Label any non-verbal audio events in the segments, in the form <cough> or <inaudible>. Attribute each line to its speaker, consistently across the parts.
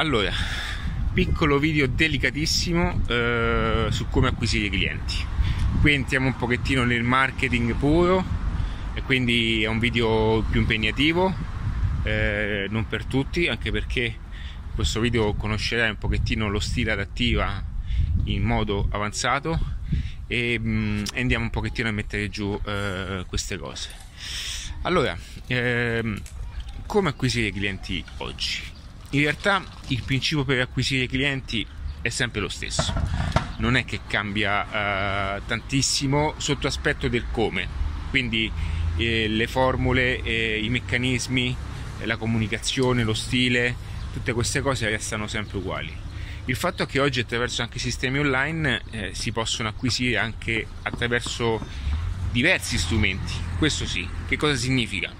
Speaker 1: Allora, piccolo video delicatissimo eh, su come acquisire clienti. Qui entriamo un pochettino nel marketing puro e quindi è un video più impegnativo, eh, non per tutti, anche perché in questo video conoscerai un pochettino lo stile adattiva in modo avanzato e mh, mm, andiamo un pochettino a mettere giù eh, queste cose. Allora, ehm, come acquisire clienti oggi? In realtà il principio per acquisire clienti è sempre lo stesso. Non è che cambia uh, tantissimo sotto aspetto del come. Quindi eh, le formule eh, i meccanismi la comunicazione lo stile tutte queste cose restano sempre uguali. Il fatto è che oggi attraverso anche sistemi online eh, si possono acquisire anche attraverso diversi strumenti. Questo sì. Che cosa significa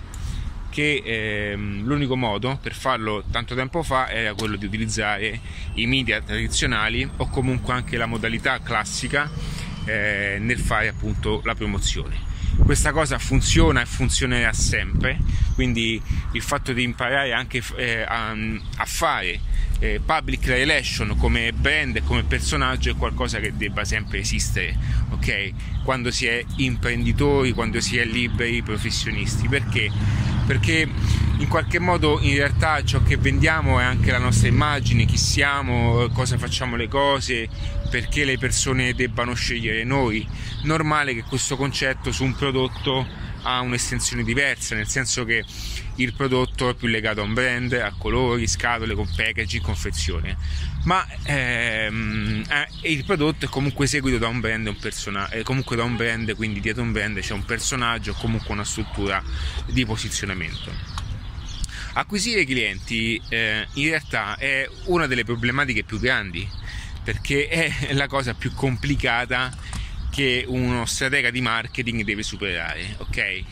Speaker 1: che ehm, l'unico modo per farlo tanto tempo fa era quello di utilizzare i media tradizionali o comunque anche la modalità classica eh, nel fare appunto la promozione. Questa cosa funziona e funzionerà sempre, quindi il fatto di imparare anche eh, a, a, fare eh, public relation come brand e come personaggio è qualcosa che debba sempre esistere, ok? Quando si è imprenditori, quando si è liberi professionisti, perché? Perché in qualche modo in realtà ciò che vendiamo è anche la nostra immagine, chi siamo, cosa facciamo le cose, perché le persone debbano scegliere noi. Normale che questo concetto su un prodotto ha un'estensione diversa, nel senso che il prodotto è più legato a un brand, a colori, scatole, con packaging, confezione, ma ehm, eh, il prodotto è comunque seguito da un brand, un personaggio, comunque da un brand, quindi dietro un brand c'è un personaggio o comunque una struttura di posizionamento. Acquisire clienti eh, in realtà è una delle problematiche più grandi perché è la cosa più complicata che uno stratega di marketing deve superare, ok?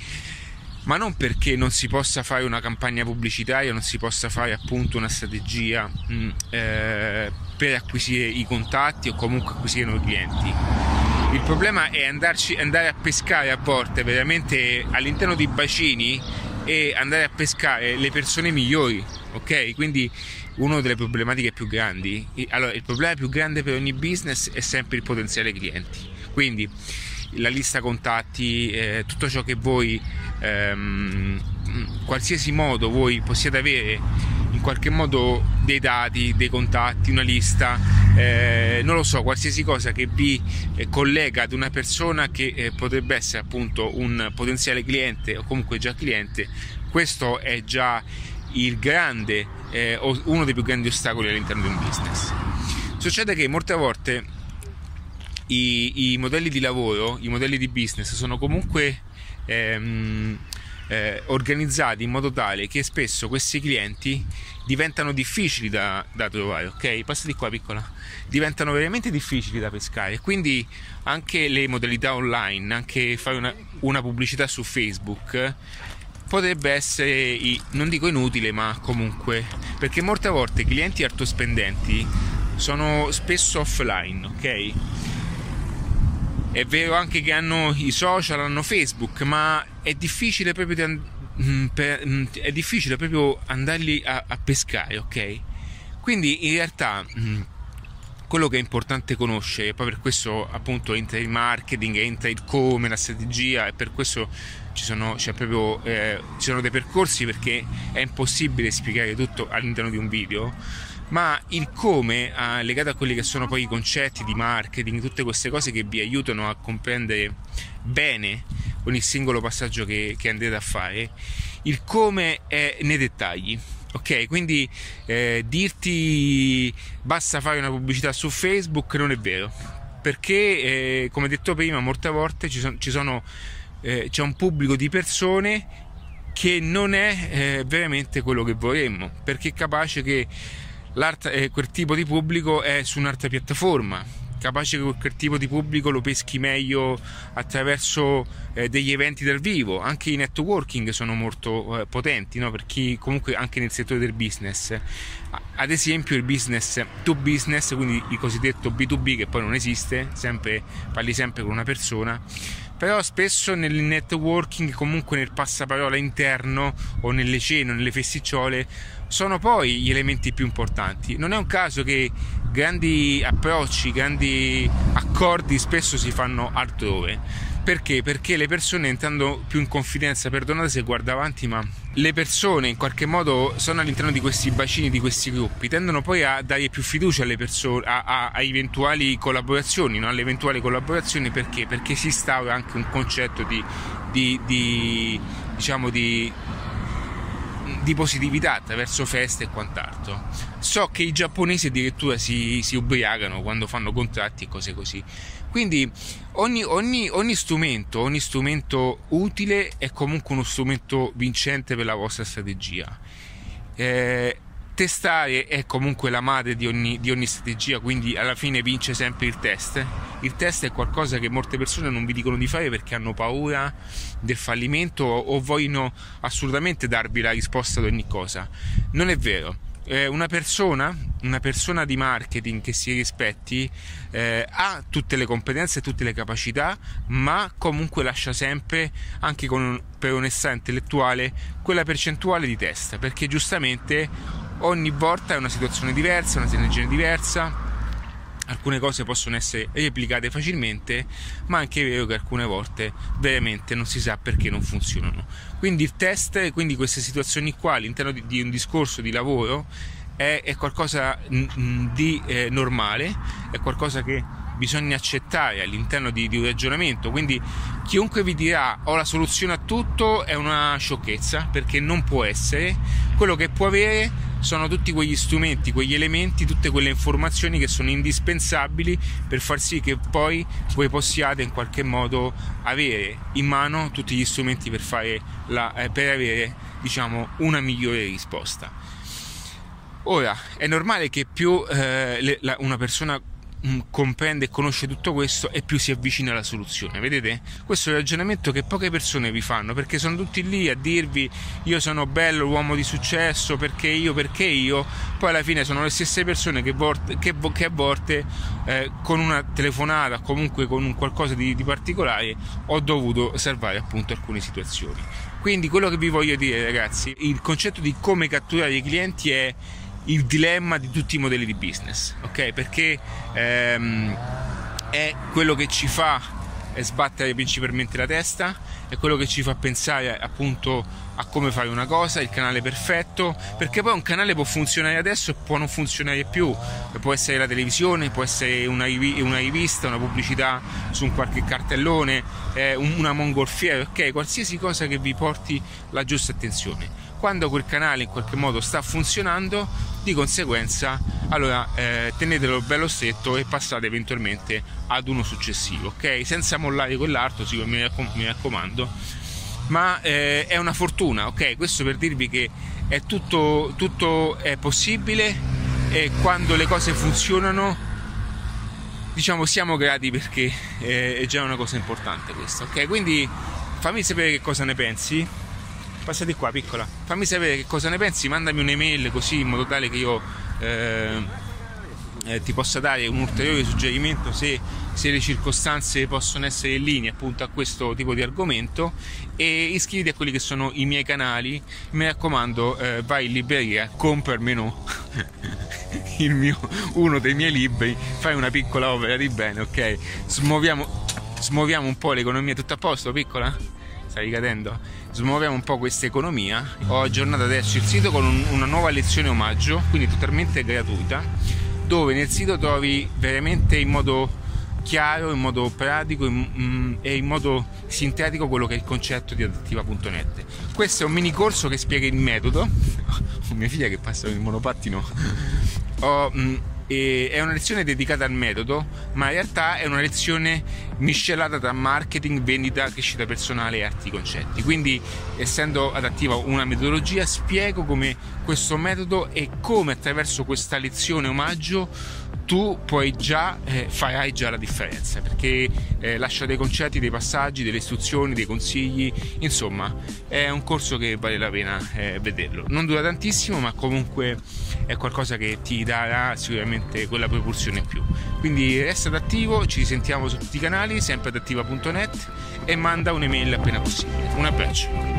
Speaker 1: Ma non perché non si possa fare una campagna pubblicitaria, non si possa fare appunto una strategia mh, mm, eh, per acquisire i contatti o comunque acquisire nuovi clienti. Il problema è andarci, andare a pescare a volte veramente all'interno di bacini e andare a pescare le persone migliori, ok? Quindi una delle problematiche più grandi, allora il problema più grande per ogni business è sempre il potenziale clienti quindi la lista contatti, eh, tutto ciò che voi, ehm, qualsiasi modo voi possiate avere in qualche modo dei dati, dei contatti, una lista, eh, non lo so, qualsiasi cosa che vi eh, collega ad una persona che eh, potrebbe essere appunto un potenziale cliente o comunque già cliente, questo è già il grande, eh, uno dei più grandi ostacoli all'interno di un business. Succede che molte volte i, i, modelli di lavoro, i modelli di business sono comunque ehm, eh, organizzati in modo tale che spesso questi clienti diventano difficili da, da trovare, ok? Passati qua piccola, diventano veramente difficili da pescare, quindi anche le modalità online, anche fare una, una pubblicità su Facebook potrebbe essere, non dico inutile, ma comunque, perché molte volte i clienti altospendenti sono spesso offline, ok? È vero anche che hanno i social, hanno Facebook, ma è difficile proprio, and- mm, per, mm, è difficile proprio andarli a, a, pescare, ok? Quindi in realtà mm, quello che è importante conoscere, poi per questo appunto entra il marketing, entra il come, la strategia e per questo ci sono, proprio, eh, ci sono dei percorsi perché è impossibile spiegare tutto all'interno di un video ma il come eh, legato a quelli che sono poi i concetti di marketing, tutte queste cose che vi aiutano a comprendere bene ogni singolo passaggio che, che andrete a fare, il come è nei dettagli. Ok, quindi eh, dirti basta fare una pubblicità su Facebook non è vero, perché eh, come detto prima, molte volte ci, son, ci sono, eh, c'è un pubblico di persone che non è eh, veramente quello che vorremmo, perché è capace che eh, quel tipo di pubblico è su un'altra piattaforma. Capace che quel tipo di pubblico lo peschi meglio attraverso eh, degli eventi dal vivo. Anche i networking sono molto eh, potenti no? per chi comunque anche nel settore del business. Ad esempio il business to business quindi il cosiddetto B2B che poi non esiste sempre, parli sempre con una persona però spesso nel networking, comunque nel passaparola interno o nelle cene o nelle festicciole, sono poi gli elementi più importanti. Non è un caso che grandi approcci, grandi accordi spesso si fanno altrove perché? Perché le persone entrando più in confidenza, perdonate se guardo avanti, ma le persone in qualche modo sono all'interno di questi bacini, di questi gruppi, tendono poi a dare più fiducia alle persone, a, a, a eventuali collaborazioni, no? alle eventuali collaborazioni perché? Perché si instaura anche un concetto di, di, di diciamo di di positività attraverso feste e quant'altro. So che i giapponesi addirittura si, si ubriacano quando fanno contratti e cose così. Quindi ogni, ogni, ogni, strumento, ogni strumento utile è comunque uno strumento vincente per la vostra strategia. Eh, testare è comunque la madre di ogni, di ogni, strategia, quindi alla fine vince sempre il test. Il test è qualcosa che molte persone non vi dicono di fare perché hanno paura del fallimento o vogliono assolutamente darvi la risposta ad ogni cosa. Non è vero eh, una persona, una persona di marketing che si rispetti eh, ha tutte le competenze e tutte le capacità, ma comunque lascia sempre, anche con, per onestà intellettuale, quella percentuale di testa, perché giustamente ogni volta è una situazione diversa, una sinergia diversa alcune cose possono essere replicate facilmente, ma anche è vero che alcune volte veramente non si sa perché non funzionano. Quindi il test, quindi queste situazioni qua all'interno di, di un discorso di lavoro è, è qualcosa di eh, normale, è qualcosa che bisogna accettare all'interno di, di, un ragionamento. Quindi chiunque vi dirà ho la soluzione a tutto è una sciocchezza perché non può essere. Quello che può avere sono tutti quegli strumenti, quegli elementi, tutte quelle informazioni che sono indispensabili per far sì che poi voi possiate in qualche modo avere in mano tutti gli strumenti per, la, eh, per avere diciamo, una migliore risposta. Ora, è normale che più eh, le, la, una persona comprende e conosce tutto questo e più si avvicina alla soluzione. Vedete? Questo è il ragionamento che poche persone vi fanno perché sono tutti lì a dirvi io sono bello, uomo di successo, perché io, perché io. Poi alla fine sono le stesse persone che, vorte, che, che a volte eh, con una telefonata, comunque con un qualcosa di, di particolare, ho dovuto salvare appunto alcune situazioni. Quindi quello che vi voglio dire ragazzi, il concetto di come catturare i clienti è il dilemma di tutti i modelli di business, ok? Perché ehm, è quello che ci fa sbattere principalmente la testa, è quello che ci fa pensare appunto a come fare una cosa, il canale perfetto, perché poi un canale può funzionare adesso e può non funzionare più, può essere la televisione, può essere una, rivista, una pubblicità su un qualche cartellone, eh, una mongolfiera, ok? Qualsiasi cosa che vi porti la giusta attenzione quando quel canale in qualche modo sta funzionando di conseguenza allora eh, tenetelo bello stretto e passate eventualmente ad uno successivo ok? Senza mollare quell'altro sì, mi, raccom- mi raccomando. Ma eh, è una fortuna ok? Questo per dirvi che è tutto, tutto è possibile e quando le cose funzionano diciamo siamo grati perché eh, è già una cosa importante questa ok? Quindi fammi sapere che cosa ne pensi passati qua piccola. Fammi sapere che cosa ne pensi mandami un'email così in modo tale che io eh, eh, ti possa dare un ulteriore suggerimento se, se, le circostanze possono essere in linea appunto a questo tipo di argomento. E iscriviti a quelli che sono i miei canali. Mi raccomando eh, vai in libreria compra almeno <laughs> mio, uno dei miei libri fai una piccola opera di bene ok? Smuoviamo, smuoviamo un po' l'economia tutto a posto piccola? Stai cadendo smuoviamo un po' questa economia. Ho aggiornato adesso il sito con un, una nuova lezione omaggio quindi totalmente gratuita dove nel sito trovi veramente in modo chiaro, in modo pratico in, mm, e in modo sintetico quello che è il concetto di adattiva.net questo è un mini corso che spiega il metodo. Ho <laughs> mia figlia che passa con il monopattino. Ho, mm, e è una lezione dedicata al metodo, ma in realtà è una lezione miscelata tra marketing, vendita, crescita personale e altri concetti. Quindi, essendo adattiva una metodologia, spiego come questo metodo e come attraverso questa lezione omaggio tu puoi già eh, farai già la differenza perché eh, lascia dei concetti, dei passaggi, delle istruzioni, dei consigli, insomma, è un corso che vale la pena eh, vederlo. Non dura tantissimo, ma comunque è qualcosa che ti darà sicuramente quella propulsione in più. Quindi resta attivo, ci sentiamo su tutti i canali, sempre ad attiva.net e manda un'email appena possibile. Un abbraccio.